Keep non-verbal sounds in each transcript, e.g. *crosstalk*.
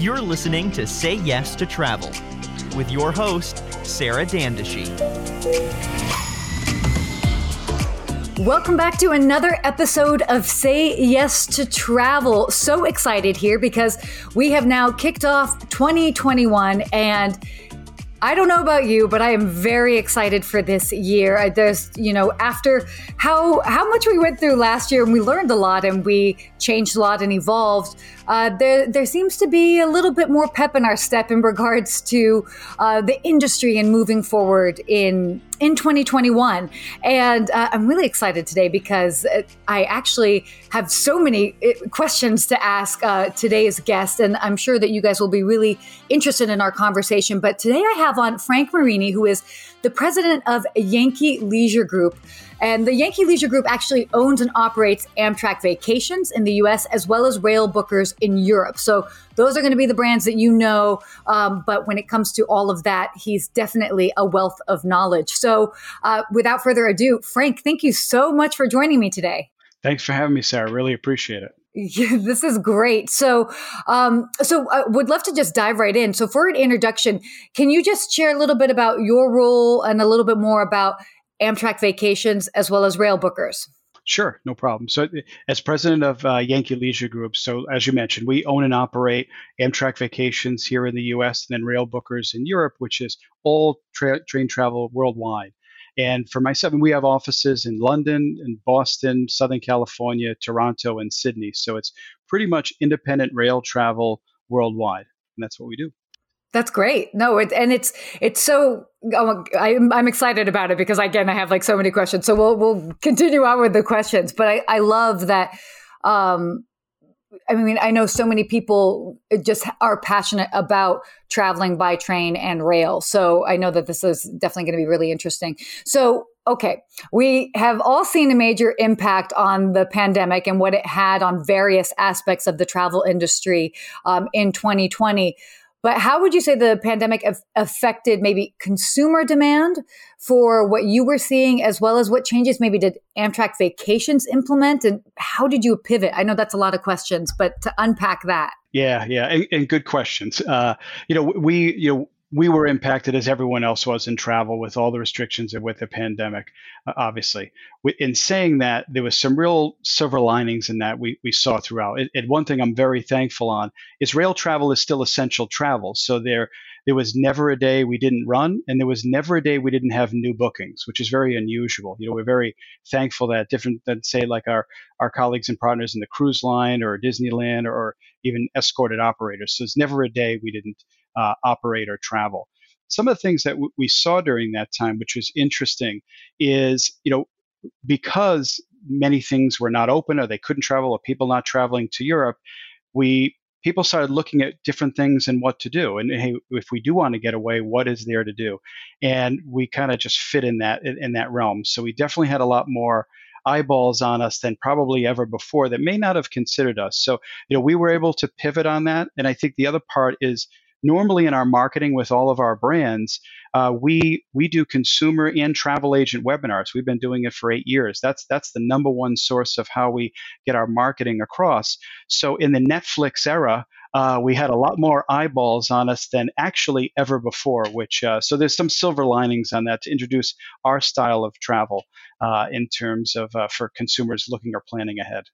You're listening to Say Yes to Travel with your host, Sarah Dandashy. Welcome back to another episode of Say Yes to Travel. So excited here because we have now kicked off 2021 and I don't know about you, but I am very excited for this year. There's, you know, after how how much we went through last year, and we learned a lot, and we changed a lot and evolved. Uh, there there seems to be a little bit more pep in our step in regards to uh, the industry and moving forward in in 2021. And uh, I'm really excited today because uh, I actually have so many uh, questions to ask uh, today's guest. And I'm sure that you guys will be really interested in our conversation. But today I have on Frank Martini, who is the president of Yankee Leisure Group. And the Yankee Leisure Group actually owns and operates Amtrak Vacations in the US as well as Rail Bookers in Europe. So those are going to be the brands that you know. Um, but when it comes to all of that, he's definitely a wealth of knowledge. So uh, without further ado, Frank, thank you so much for joining me today. Thanks for having me, Sarah. Really appreciate it. Yeah, *laughs* this is great. So, um, so I uh, would love to just dive right in. So, for an introduction, can you just share a little bit about your role and a little bit more about Amtrak Vacations as well as Rail Bookers? Sure, no problem. So, as president of uh, Yankee Leisure Group, so as you mentioned, we own and operate Amtrak Vacations here in the U.S. and then Rail Bookers in Europe, which is all tra- train travel worldwide. And for myself, we have offices in London, in Boston, Southern California, Toronto, and Sydney. So it's pretty much independent rail travel worldwide, and that's what we do. That's great. No, it, and it's it's so oh, I'm I'm excited about it because again I have like so many questions. So we'll we'll continue on with the questions. But I I love that. Um, I mean, I know so many people just are passionate about traveling by train and rail. So I know that this is definitely going to be really interesting. So okay, we have all seen a major impact on the pandemic and what it had on various aspects of the travel industry um, in 2020. But how would you say the pandemic affected maybe consumer demand for what you were seeing, as well as what changes maybe did Amtrak Vacations implement, and how did you pivot? I know that's a lot of questions, but to unpack that. Yeah, yeah, and, and good questions. Uh, you know, we you know we were impacted as everyone else was in travel with all the restrictions and with the pandemic, uh, obviously. In saying that, there was some real silver linings in that we, we saw throughout. And one thing I'm very thankful on is rail travel is still essential travel. So there, there was never a day we didn't run, and there was never a day we didn't have new bookings, which is very unusual. You know, we're very thankful that different than say like our our colleagues and partners in the cruise line or Disneyland or, or even escorted operators. So there's never a day we didn't uh, operate or travel. Some of the things that w- we saw during that time, which was interesting, is you know because many things were not open or they couldn't travel or people not traveling to Europe, we people started looking at different things and what to do. And hey, if we do want to get away, what is there to do? And we kind of just fit in that in, in that realm. So we definitely had a lot more eyeballs on us than probably ever before that may not have considered us. So, you know, we were able to pivot on that. And I think the other part is normally in our marketing with all of our brands, uh, we we do consumer and travel agent webinars. We've been doing it for eight years. That's that's the number one source of how we get our marketing across. So in the Netflix era, uh, we had a lot more eyeballs on us than actually ever before. Which uh, so there's some silver linings on that to introduce our style of travel uh, in terms of uh, for consumers looking or planning ahead.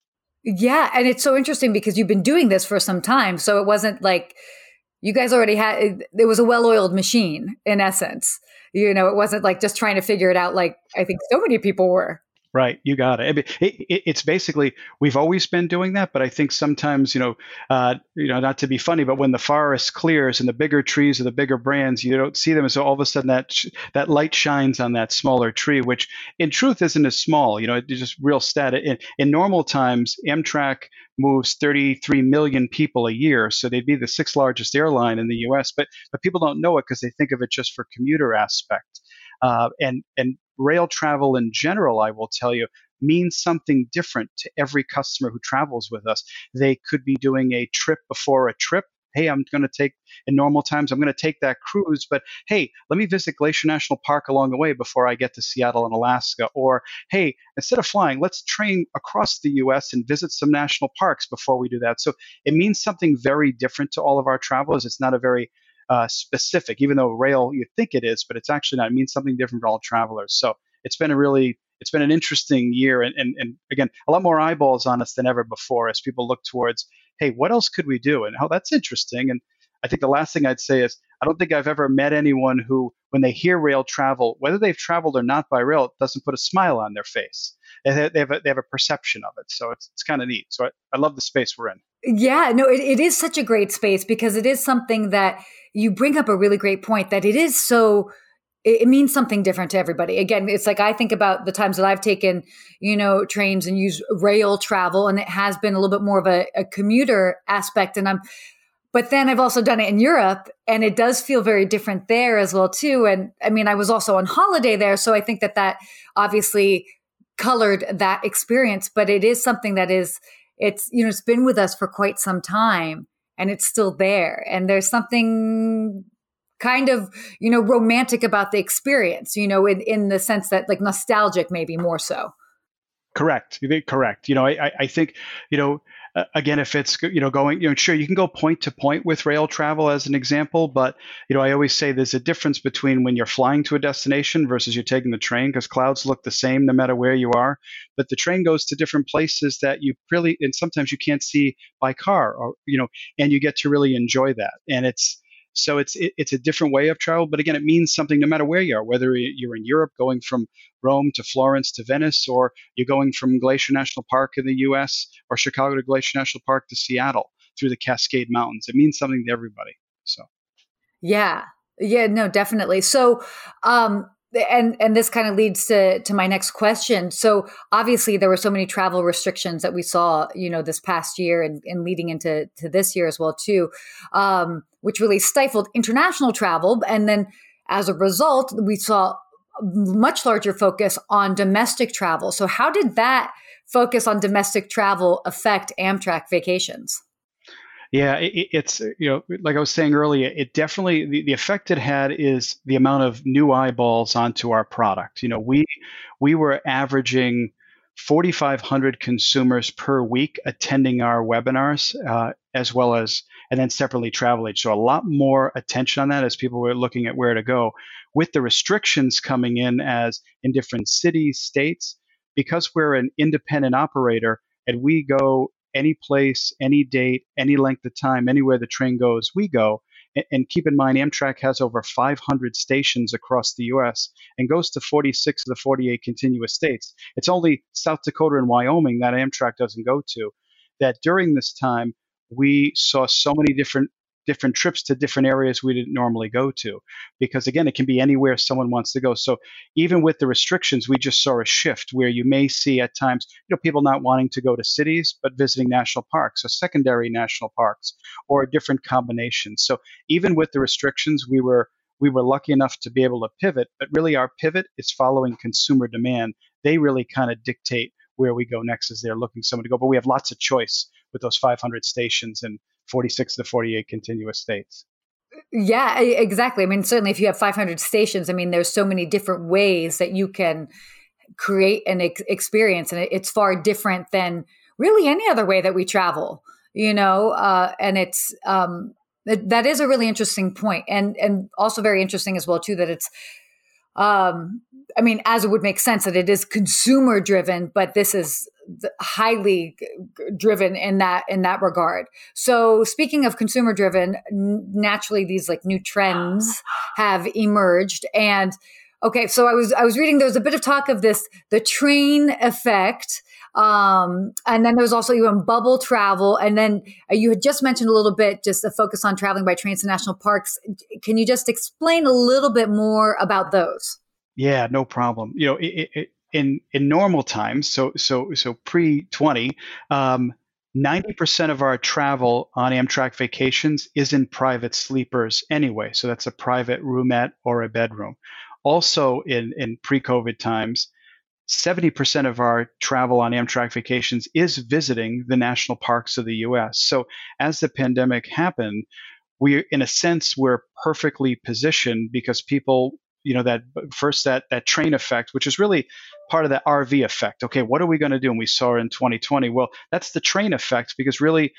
Yeah, and it's so interesting because you've been doing this for some time, so it wasn't like you guys already had it was a well-oiled machine in essence. You know it wasn't like just trying to figure it out like i think so many people were Right, you got it. It, it. It's basically we've always been doing that, but I think sometimes you know, uh, you know, not to be funny, but when the forest clears and the bigger trees or the bigger brands, you don't see them, so all of a sudden that sh- that light shines on that smaller tree, which in truth isn't as small. You know, it's just real stat. In, in normal times, Amtrak moves 33 million people a year, so they'd be the sixth largest airline in the U.S. But but people don't know it because they think of it just for commuter aspect. Uh, and and rail travel in general, I will tell you, means something different to every customer who travels with us. They could be doing a trip before a trip hey, I'm going to take in normal times, I'm going to take that cruise, but hey, let me visit Glacier National Park along the way before I get to Seattle and Alaska. Or hey, instead of flying, let's train across the U.S. and visit some national parks before we do that. So it means something very different to all of our travelers. It's not a very uh, specific, even though rail you think it is, but it's actually not. It means something different for all travelers. So it's been a really it's been an interesting year and, and, and again a lot more eyeballs on us than ever before as people look towards hey what else could we do and oh, that's interesting and i think the last thing i'd say is i don't think i've ever met anyone who when they hear rail travel whether they've traveled or not by rail it doesn't put a smile on their face they have a, they have a perception of it so it's, it's kind of neat so I, I love the space we're in yeah no it, it is such a great space because it is something that you bring up a really great point that it is so it, means something different to everybody. Again, it's like I think about the times that I've taken, you know, trains and used rail travel, and it has been a little bit more of a, a commuter aspect. And I'm, but then I've also done it in Europe, and it does feel very different there as well too. And I mean, I was also on holiday there, so I think that that obviously colored that experience. But it is something that is, it's you know, it's been with us for quite some time and it's still there. And there's something kind of you know romantic about the experience you know in, in the sense that like nostalgic maybe more so. Correct. Correct. You know i i think you know Uh, again if it's you know going you know sure you can go point to point with rail travel as an example but you know i always say there's a difference between when you're flying to a destination versus you're taking the train because clouds look the same no matter where you are. But the train goes to different places that you really and sometimes you can't see by car or you know and you get to really enjoy that. And it's so it's it, it's a different way of travel, but again, it means something no matter where you are, whether you're in Europe going from Rome to Florence to Venice, or you're going from Glacier National Park in the U.S. or Chicago to Glacier National Park to Seattle through the Cascade Mountains. It means something to everybody. So, yeah, yeah, no, definitely. So, um, and and this kind of leads to to my next question. So obviously there were so many travel restrictions that we saw you know this past year and, and leading into to this year as well too um, which really stifled international travel. And then as a result we saw much larger focus on domestic travel. So how did that focus on domestic travel affect amtrak vacations yeah, it, it's you know, like I was saying earlier, it definitely the, the effect it had is the amount of new eyeballs onto our product. You know, we we were averaging 4,500 consumers per week attending our webinars, uh, as well as and then separately travel age. So a lot more attention on that as people were looking at where to go. With the restrictions coming in as in different cities, states, because we're an independent operator and we go any place, any date, any length of time, anywhere the train goes, we go. And, keep in mind, Amtrak has over 500 stations across the U.S. and goes to 46 of the 48 continuous states. It's only South Dakota and Wyoming that Amtrak doesn't go to. That during this time, we saw so many different different trips to different areas we didn't normally go to. Because again it can be anywhere someone wants to go. So even with the restrictions we just saw a shift where you may see at times you know people not wanting to go to cities but visiting national parks or secondary national parks or different combinations so even with the restrictions we were we were lucky enough to be able to pivot. But really our pivot is following consumer demand. They really kind of dictate where we go next as they're looking someone to go. But we have lots of choice with those 500 stations and 46 to 48 continuous states. Yeah, exactly. I mean, certainly if you have 500 stations, I mean, there's so many different ways that you can create an ex- experience, and it's far different than really any other way that we travel. You know, uh, and it's um, that is a really interesting point, and and also very interesting as well too that it's um, I mean, as it would make sense that it is consumer driven, but this is highly driven in that in that regard. So speaking of consumer driven, naturally these like new trends have emerged and okay, so I was I was reading there was a bit of talk of this the train effect um, and then there was also even bubble travel. And then uh, you had just mentioned a little bit just a focus on traveling by trains to national parks. Can you just explain a little bit more about those? Yeah, no problem. You know, it, it, in in normal times, so so so pre twenty, um, ninety percent of our travel on Amtrak vacations is in private sleepers anyway. So that's a private roomette or a bedroom. Also, in in pre COVID times, 70% of our travel on Amtrak vacations is visiting the national parks of the US. So as the pandemic happened, we in a sense we're perfectly positioned because people you know that first that that train effect which is really part of that rv effect okay what are we going to do and we saw in 2020 well that's the train effect because really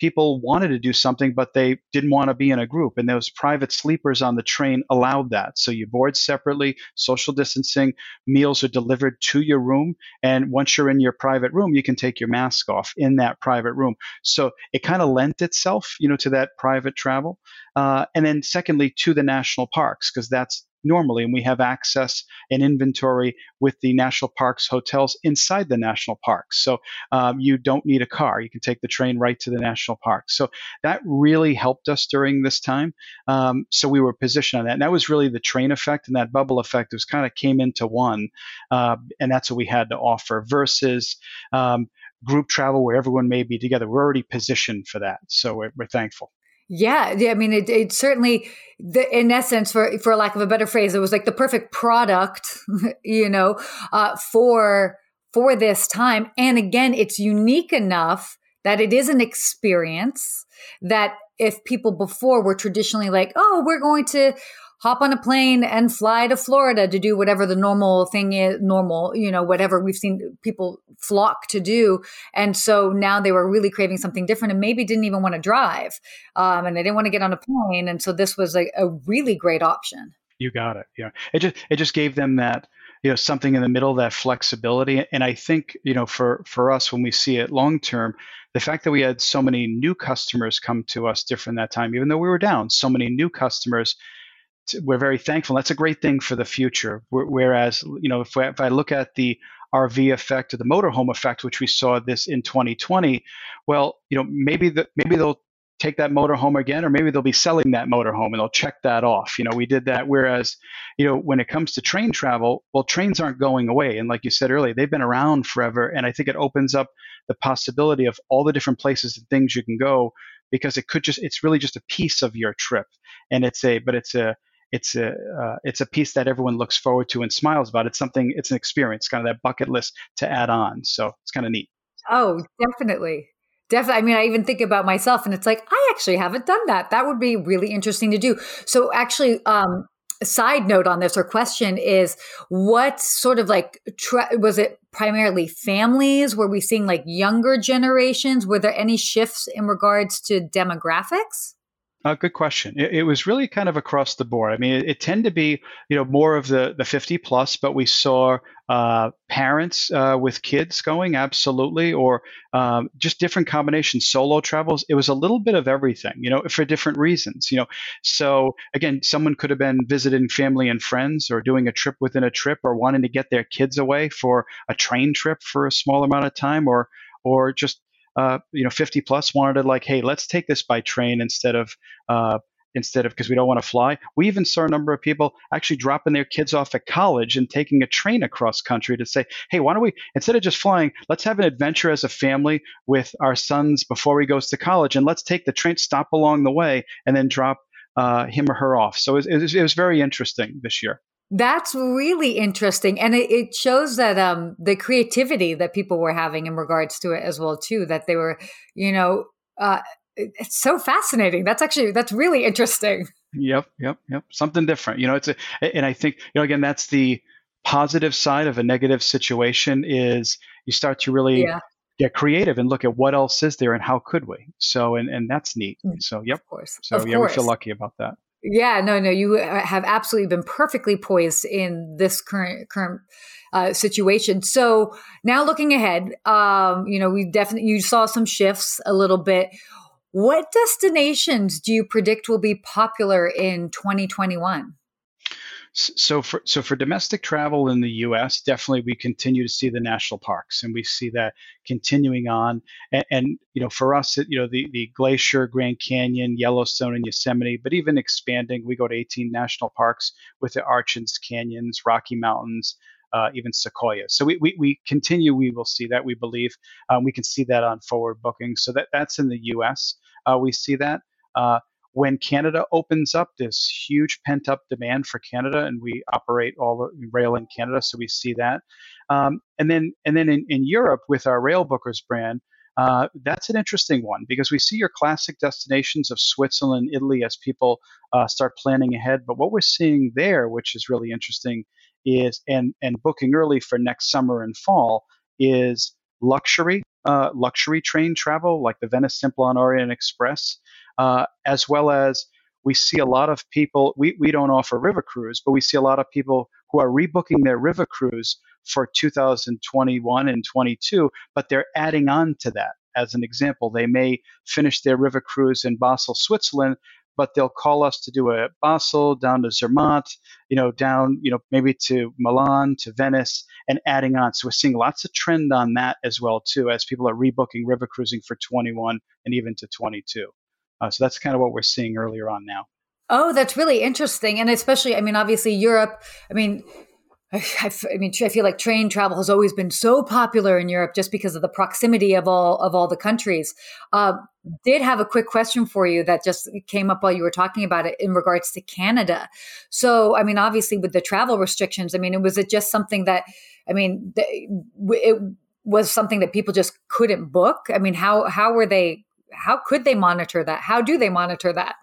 people wanted to do something, but they didn't want to be in a group. And those private sleepers on the train allowed that. So you board separately, social distancing, meals are delivered to your room. And once you're in your private room, you can take your mask off in that private room. So it kind of lent itself, you know, to that private travel. Uh, and then secondly, to the national parks, because that's normally, and we have access and inventory with the national parks hotels inside the national parks. So um, you don't need a car; you can take the train right to the national park. So that really helped us during this time. Um, so we were positioned on that, and that was really the train effect and that bubble effect. was kind of came into one, uh, and that's what we had to offer versus. Um, group travel where everyone may be together. We're already positioned for that. So we're, we're thankful. Yeah, yeah. I mean, it, it certainly, the, in essence, for for lack of a better phrase, it was like the perfect product, *laughs* you know, uh, for for this time. And again, it's unique enough that it is an experience that if people before were traditionally like, oh, we're going to hop on a plane and fly to Florida to do whatever the normal thing is, normal, you know, whatever we've seen people flock to do. And so now they were really craving something different and maybe didn't even want to drive. Um, and they didn't want to get on a plane. And so this was a, a really great option. You got it. Yeah. It just, it just gave them that, you know, something in the middle, that flexibility. And I think, you know, for, for us, when we see it long term, the fact that we had so many new customers come to us different that time, even though we were down, so many new customers we're very thankful. That's a great thing for the future. Whereas, you know, if, if I look at the RV effect or the motorhome effect, which we saw this in 2020, well, you know, maybe the, maybe they'll take that motorhome again, or maybe they'll be selling that motorhome and they'll check that off. You know, we did that. Whereas, you know, when it comes to train travel, well, trains aren't going away. And like you said earlier, they've been around forever. And I think it opens up the possibility of all the different places and things you can go because it could just, it's really just a piece of your trip. And it's a, but it's a, it's a uh, it's a piece that everyone looks forward to and smiles about. It's something. It's an experience, kind of that bucket list to add on. So it's kind of neat. Oh, definitely. Definitely. I mean, I even think about myself and it's like, I actually haven't done that. That would be really interesting to do. So, actually, um, side note on this or question is what sort of like tra- was it primarily families were we seeing like younger generations were there any shifts in regards to demographics uh, good question. It, it, was really kind of across the board. I mean, it, it tended to be, you know, more of the the 50 plus, but we saw uh, parents uh, with kids going, absolutely, or um, just different combinations, solo travels. It was a little bit of everything, you know, for different reasons, you know. So again, someone could have been visiting family and friends, or doing a trip within a trip, or wanting to get their kids away for a train trip for a small amount of time, or or just uh, you know 50 plus wanted to like hey let's take this by train instead of uh, instead of because we don't want to fly. We even saw a number of people actually dropping their kids off at college and taking a train across country to say hey why don't we instead of just flying let's have an adventure as a family with our sons before he goes to college and let's take the train stop along the way and then drop uh, him or her off. So it, it, it was very interesting this year that's really interesting, and it, it shows that um, the creativity that people were having in regards to it as well too. That they were, you know, uh, it's so fascinating. That's actually that's really interesting. Yep, yep, yep. Something different. You know, it's a, and I think you know again that's the positive side of a negative situation is you start to really yeah. get creative and look at what else is there and how could we. So and and that's neat. Mm. So yep. Of course. So of yeah, course. we feel lucky about that. Yeah, no, no, you uh, have absolutely been perfectly poised in this current current uh, situation. So now looking ahead, um, you know, we definitely you saw some shifts a little bit. What destinations do you predict will be popular in 2021? So for so for domestic travel in the U.S., definitely we continue to see the national parks, and we see that continuing on. And, and you know, for us, you know, the the Glacier, Grand Canyon, Yellowstone, and Yosemite, but even expanding, we go to 18 national parks with the Arches Canyons, Rocky Mountains. Uh, even Sequoia. So we, we, we continue, we will see that, we believe. Um, we can see that on forward booking. So that, that's in the US. Uh, we see that. Uh, when Canada opens up, there's huge pent up demand for Canada, and we operate all rail in Canada, so we see that. Um, and then, and then in, in Europe with our Rail Bookers brand, uh, that's an interesting one because we see your classic destinations of Switzerland, Italy as people uh, start planning ahead. But what we're seeing there, which is really interesting, is and and booking early for next summer and fall is luxury uh, luxury train travel like the Venice Simplon Orient Express, uh, as well as we see a lot of people. We we don't offer river cruise, but we see a lot of people who are rebooking their river cruise for 2021 and 22, but they're adding on to that. As an example, they may finish their river cruise in Basel, Switzerland, but they'll call us to do a Basel down to Zermatt, you know, down, you know, maybe to Milan, to Venice, and adding on. So we're seeing lots of trend on that as well too, as people are rebooking river cruising for 21 and even to 22. Uh, so that's kind of what we're seeing earlier on now. Oh, that's really interesting. And especially, I mean, obviously Europe, I mean, I, I, mean, I feel like train travel has always been so popular in Europe just because of the proximity of all of all the countries. Uh, did have a quick question for you that just came up while you were talking about it in regards to Canada. So, I mean, obviously with the travel restrictions, I mean, was it just something that, I mean, it was something that people just couldn't book? I mean, how how were they? How could they monitor that? How do they monitor that?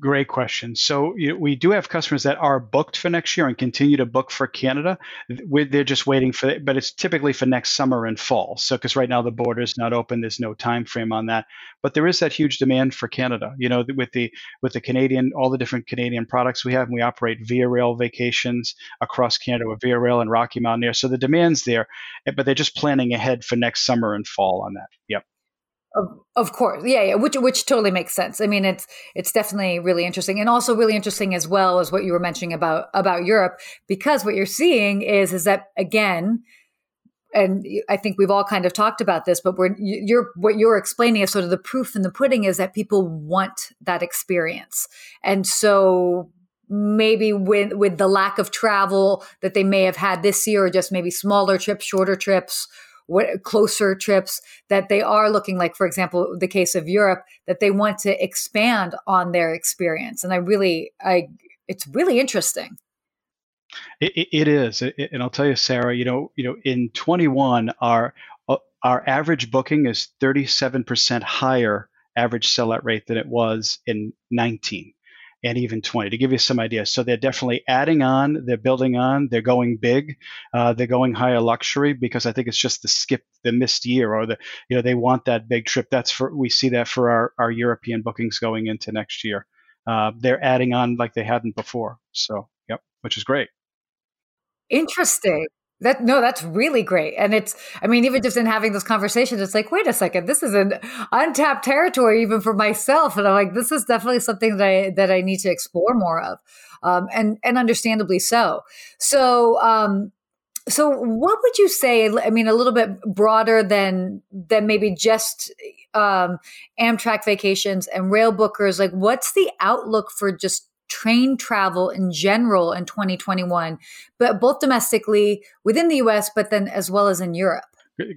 Great question. So you we do have customers that are booked for next year and continue to book for Canada. They're just waiting for but it's typically for next summer and fall. So because right now the border is not open, there's no time frame on that. But there is that huge demand for Canada. You know, with the with the Canadian, all the different Canadian products we have, and we operate Via Rail vacations across Canada with Via Rail and Rocky Mountaineer. So the demand's there, eh, but they're just planning ahead for next summer and fall on that. Yep. Of, course, yeah, yeah, which which totally makes sense. I mean, it's it's definitely really interesting, and also really interesting as well as what you were mentioning about about Europe, because what you're seeing is is that again, and I think we've all kind of talked about this, but we're you're what you're explaining is sort of the proof in the pudding is that people want that experience, and so maybe with with the lack of travel that they may have had this year, or just maybe smaller trips, shorter trips what closer trips that they are looking like for example the case of europe that they want to expand on their experience. And i really i it's really interesting. It, it is. And i'll tell you sarah you know you know in 21 our uh, our average booking is 37% higher average sellout rate than it was in 19 and even 20 to give you some ideas. So they're definitely adding on, they're building on, they're going big, uh, they're going higher luxury because I think it's just the skip, the missed year, or the you know they want that big trip. That's for we see that for our our European bookings going into next year. Uh, they're adding on like they hadn't before. So yep, which is great. Interesting. That no, that's really great. And it's I mean, even just in having those conversations, it's like, wait a second, this is an untapped territory even for myself. And I'm like, this is definitely something that I that I need to explore more of. Um, and and understandably so. So um so what would you say i mean a little bit broader than than maybe just um, amtrak vacations and rail bookers like what's the outlook for just train travel in general in 2021, but both domestically within the US, but then as well as in Europe?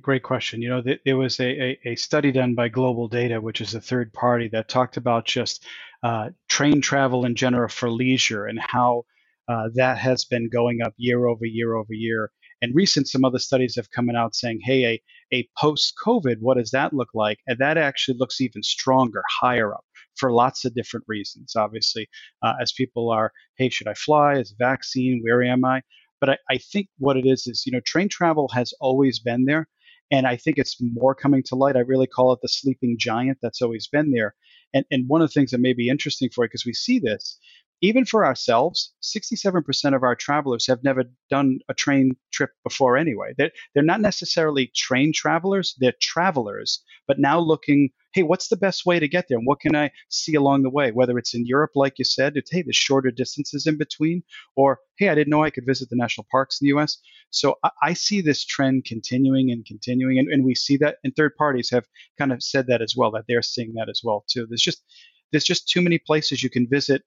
Great question. You know, there was a, a, study done by Global Data, which is a third party, that talked about just uh, train travel in general for leisure and how uh, that has been going up year over year over year. And recent, some other studies have come out saying, hey, a, a post COVID, what does that look like? And that actually looks even stronger, higher up for lots of different reasons. Obviously, uh, as people are, hey, should I fly? Is vaccine? Where am I? But I, I think what it is is, you know, train travel has always been there. And I think it's more coming to light. I really call it the sleeping giant that's always been there. And, and one of the things that may be interesting for it, because we see this, even for ourselves, 67% of our travelers have never done a train trip before anyway. They're, they're not necessarily train travelers, they're travelers, but now looking hey, what's the best way to get there? And what can I see along the way? Whether it's in Europe, like you said, it's, hey, there's shorter distances in between, or hey, I didn't know I could visit the national parks in the US. So I, I see this trend continuing and continuing. And, and we see that, and third parties have kind of said that as well, that they're seeing that as well, too. There's just, there's just too many places you can visit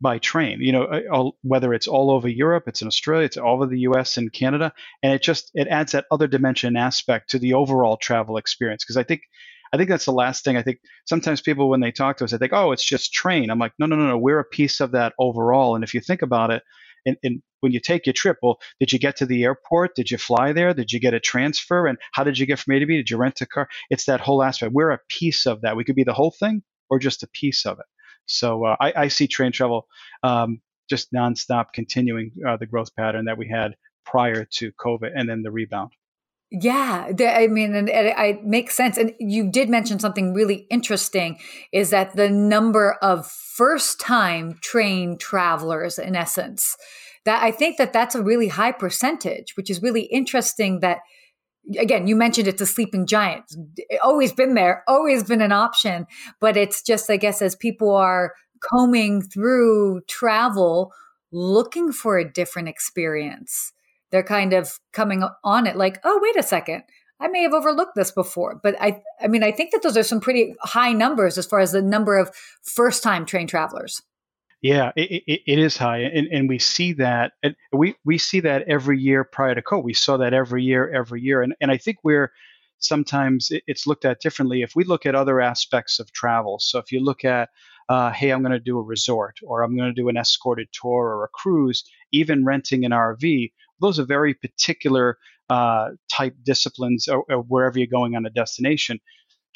by train you know uh, whether it's all over europe it's in australia it's all over the us and canada and it just it adds that other dimension aspect to the overall travel experience because i think I think that's the last thing. I think sometimes people, when they talk to us, they think, oh, it's just train. I'm like, no, no, no, no. We're a piece of that overall. And if you think about it, and, and, when you take your trip, well, did you get to the airport? Did you fly there? Did you get a transfer? And how did you get from A to B? Did you rent a car? It's that whole aspect. We're a piece of that. We could be the whole thing or just a piece of it. So uh, I, I, see train travel um, just nonstop continuing uh, the growth pattern that we had prior to COVID and then the rebound. Yeah, I mean, and it, makes sense. And you did mention something really interesting is that the number of first time train travelers, in essence, that I think that that's a really high percentage, which is really interesting that again, you mentioned it's a sleeping giant. always been there, always been an option. But it's just, I guess, as people are combing through travel, looking for a different experience they're kind of coming on it like, oh, wait a second. I may have overlooked this before, but I, I mean, I think that those are some pretty high numbers as far as the number of first time train travelers. Yeah, it, it, it is high, and, and we see that. And we we see that every year prior to COVID. We saw that every year, every year, and and I think we're sometimes it's looked at differently. If we look at other aspects of travel, so if you look at uh, hey, I'm going to do a resort, or I'm going to do an escorted tour or a cruise, even renting an RV, those are very particular uh, type disciplines or, or wherever you're going on a destination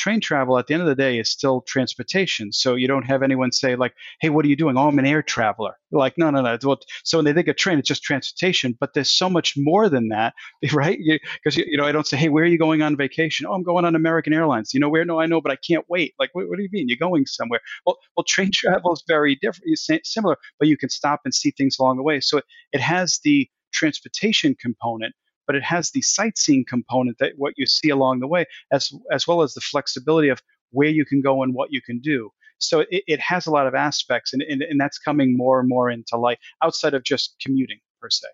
train travel at the end of the day is still transportation. So you don't have anyone say like, "Hey, what are you doing?" "Oh, I'm an air traveler." Like, no, no, no. So when they think of train, it's just transportation, but there's so much more than that, *laughs* right? Because you, you, know, I don't say, "Hey, where are you going on vacation?" "Oh, I'm going on American Airlines." You know where? No, I know, but I can't wait. Like, what, what do you mean? You're going somewhere? Well, well, train *laughs* travel is very different, similar, but you can stop and see things along the way. So it, it has the transportation component, but it has the sightseeing component that what you see along the way, as as well as the flexibility of where you can go and what you can do. So it, it has a lot of aspects, and, and, and that's coming more and more into light outside of just commuting per se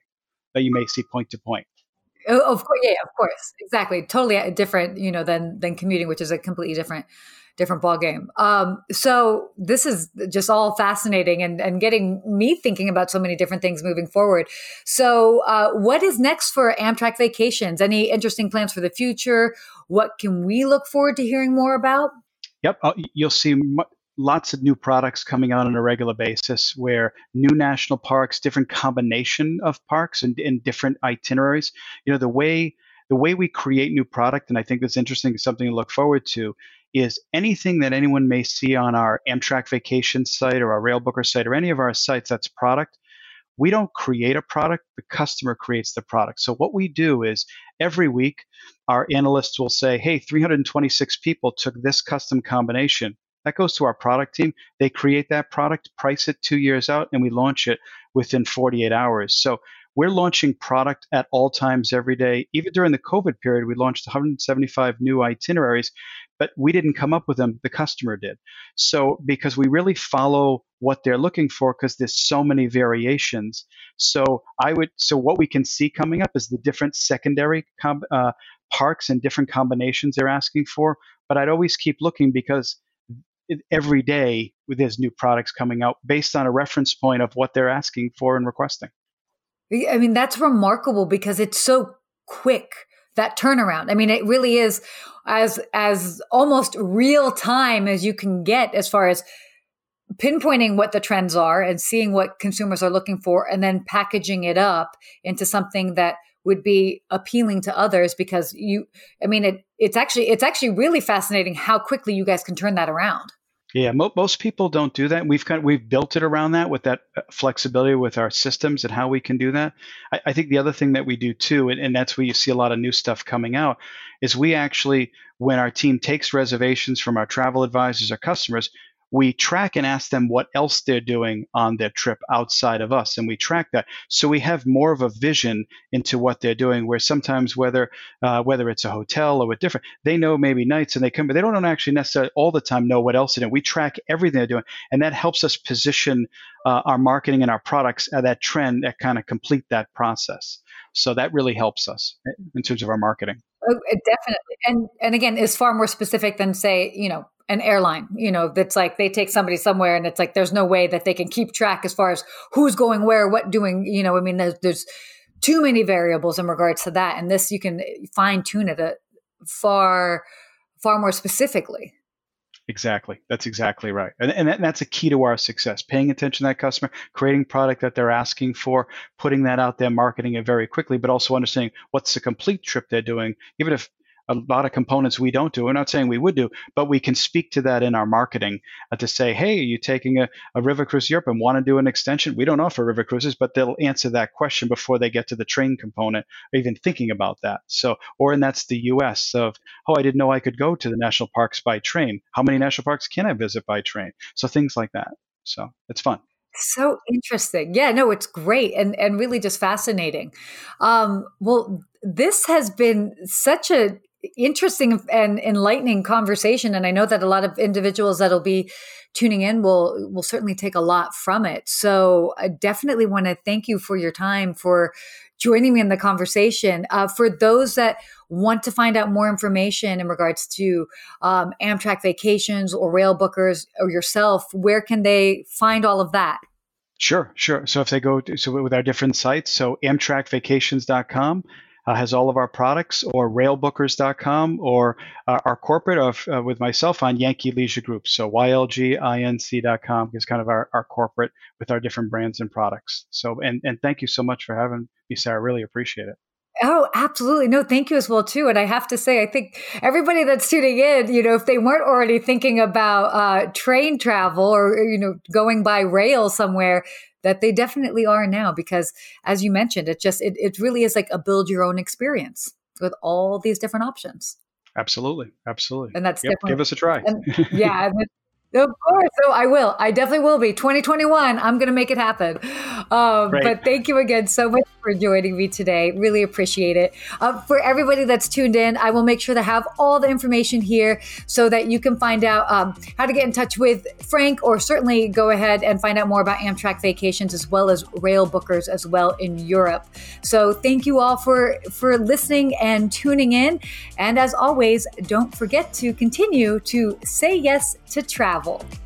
that you may see point to point. Oh, of course, yeah, of course, exactly, totally uh, different, you know, than than commuting, which is a completely different different ball game. Um, so this is just all fascinating and, and getting me thinking about so many different things moving forward. So, uh, what is next for Amtrak Vacations? Any interesting plans for the future? What can we look forward to hearing more about? Yep, uh, you'll see m- lots of new products coming out on a regular basis where new national parks different combination of parks and, and different itineraries you know the way the way we create new product and i think that's interesting something to look forward to is anything that anyone may see on our Amtrak vacation site or our Railbooker site or any of our sites that's product, we don't create a product, the customer creates the product. So what we do is every week our analysts will say, hey, 326 people took this custom combination. That goes to our product team. They create that product, price it two years out, and we launch it within 48 hours. So we're launching product at all times every day. Even during the COVID period, we launched 175 new itineraries but we didn't come up with them the customer did. So because we really follow what they're looking for because there's so many variations. So i would so what we can see coming up is the different secondary com, uh, parks and different combinations they're asking for but i'd always keep looking because every day there's new products coming out based on a reference point of what they're asking for and requesting. I mean that's remarkable because it's so quick that turnaround. I mean, it really is as as almost real time as you can get as far as pinpointing what the trends are and seeing what consumers are looking for and then packaging it up into something that would be appealing to others because you I mean it it's actually it's actually really fascinating how quickly you guys can turn that around. Yeah, mo- most people don't do that. We've kind of, we've built it around that with that uh, flexibility with our systems and how we can do that. I, I think the other thing that we do too, and, and that's where you see a lot of new stuff coming out, is we actually, when our team takes reservations from our travel advisors or customers, we track and ask them what else they're doing on their trip outside of us and we track that. So we have more of a vision into what they're doing where sometimes whether uh, whether it's a hotel or a different they know maybe nights and they come but they don't actually necessarily all the time know what else they're doing. We track everything they're doing and that helps us position uh, our marketing and our products at that trend that kind of complete that process. So that really helps us in terms of our marketing oh, uh, definitely and and again is far more specific than say you know an airline, you know, that's like they take somebody somewhere and it's like there's no way that they can keep track as far as who's going where, what doing, you know, I mean, there's, there's too many variables in regards to that. And this, you can fine tune it a far, far more specifically. Exactly. That's exactly right. And, and, that, and, that's a key to our success. Paying attention to that customer, creating product that they're asking for, putting that out there, marketing it very quickly, but also understanding what's the complete trip they're doing. Even if a lot of components we don't do. We're not saying we would do, but we can speak to that in our marketing uh, to say, hey, are you taking a, a river cruise Europe and want to do an extension? We don't offer river cruises, but they'll answer that question before they get to the train component or even thinking about that. So, or and that's the US of, oh, I didn't know I could go to the national parks by train. How many national parks can I visit by train? So things like that. So it's fun. So interesting. Yeah, no, it's great and and really just fascinating. Um, well, this has been such a interesting and enlightening conversation and i know that a lot of individuals that'll be tuning in will will certainly take a lot from it. So i definitely want to thank you for your time for joining me in the conversation. Uh, for those that want to find out more information in regards to um, amtrak vacations or rail bookers or yourself where can they find all of that? Sure, sure. So if they go to, so with our different sites, so amtrakvacations.com, has all of our products, or railbookers.com, or uh, our corporate of, uh, with myself on Yankee Leisure Group. So ylginc.com is kind of our, our corporate with our different brands and products. So, and, and thank you so much for having me, Sarah. Really appreciate it. Oh, absolutely. No, thank you as well too. And I have to say, I think everybody that's tuning in, you know, if they weren't already thinking about uh, train travel or you know going by rail somewhere, that they definitely are now because as you mentioned it just it, it really is like a build your own experience with all these different options absolutely absolutely and that's yep, give us a try and, *laughs* yeah of course. So I will. I definitely will be. 2021, I'm going to make it happen. Um, but thank you again so much for joining me today. Really appreciate it. Uh, for everybody that's tuned in, I will make sure to have all the information here so that you can find out um, how to get in touch with Frank or certainly go ahead and find out more about Amtrak vacations as well as rail bookers as well in Europe. So thank you all for, for listening and tuning in. And as always, don't forget to continue to say yes to travel travel.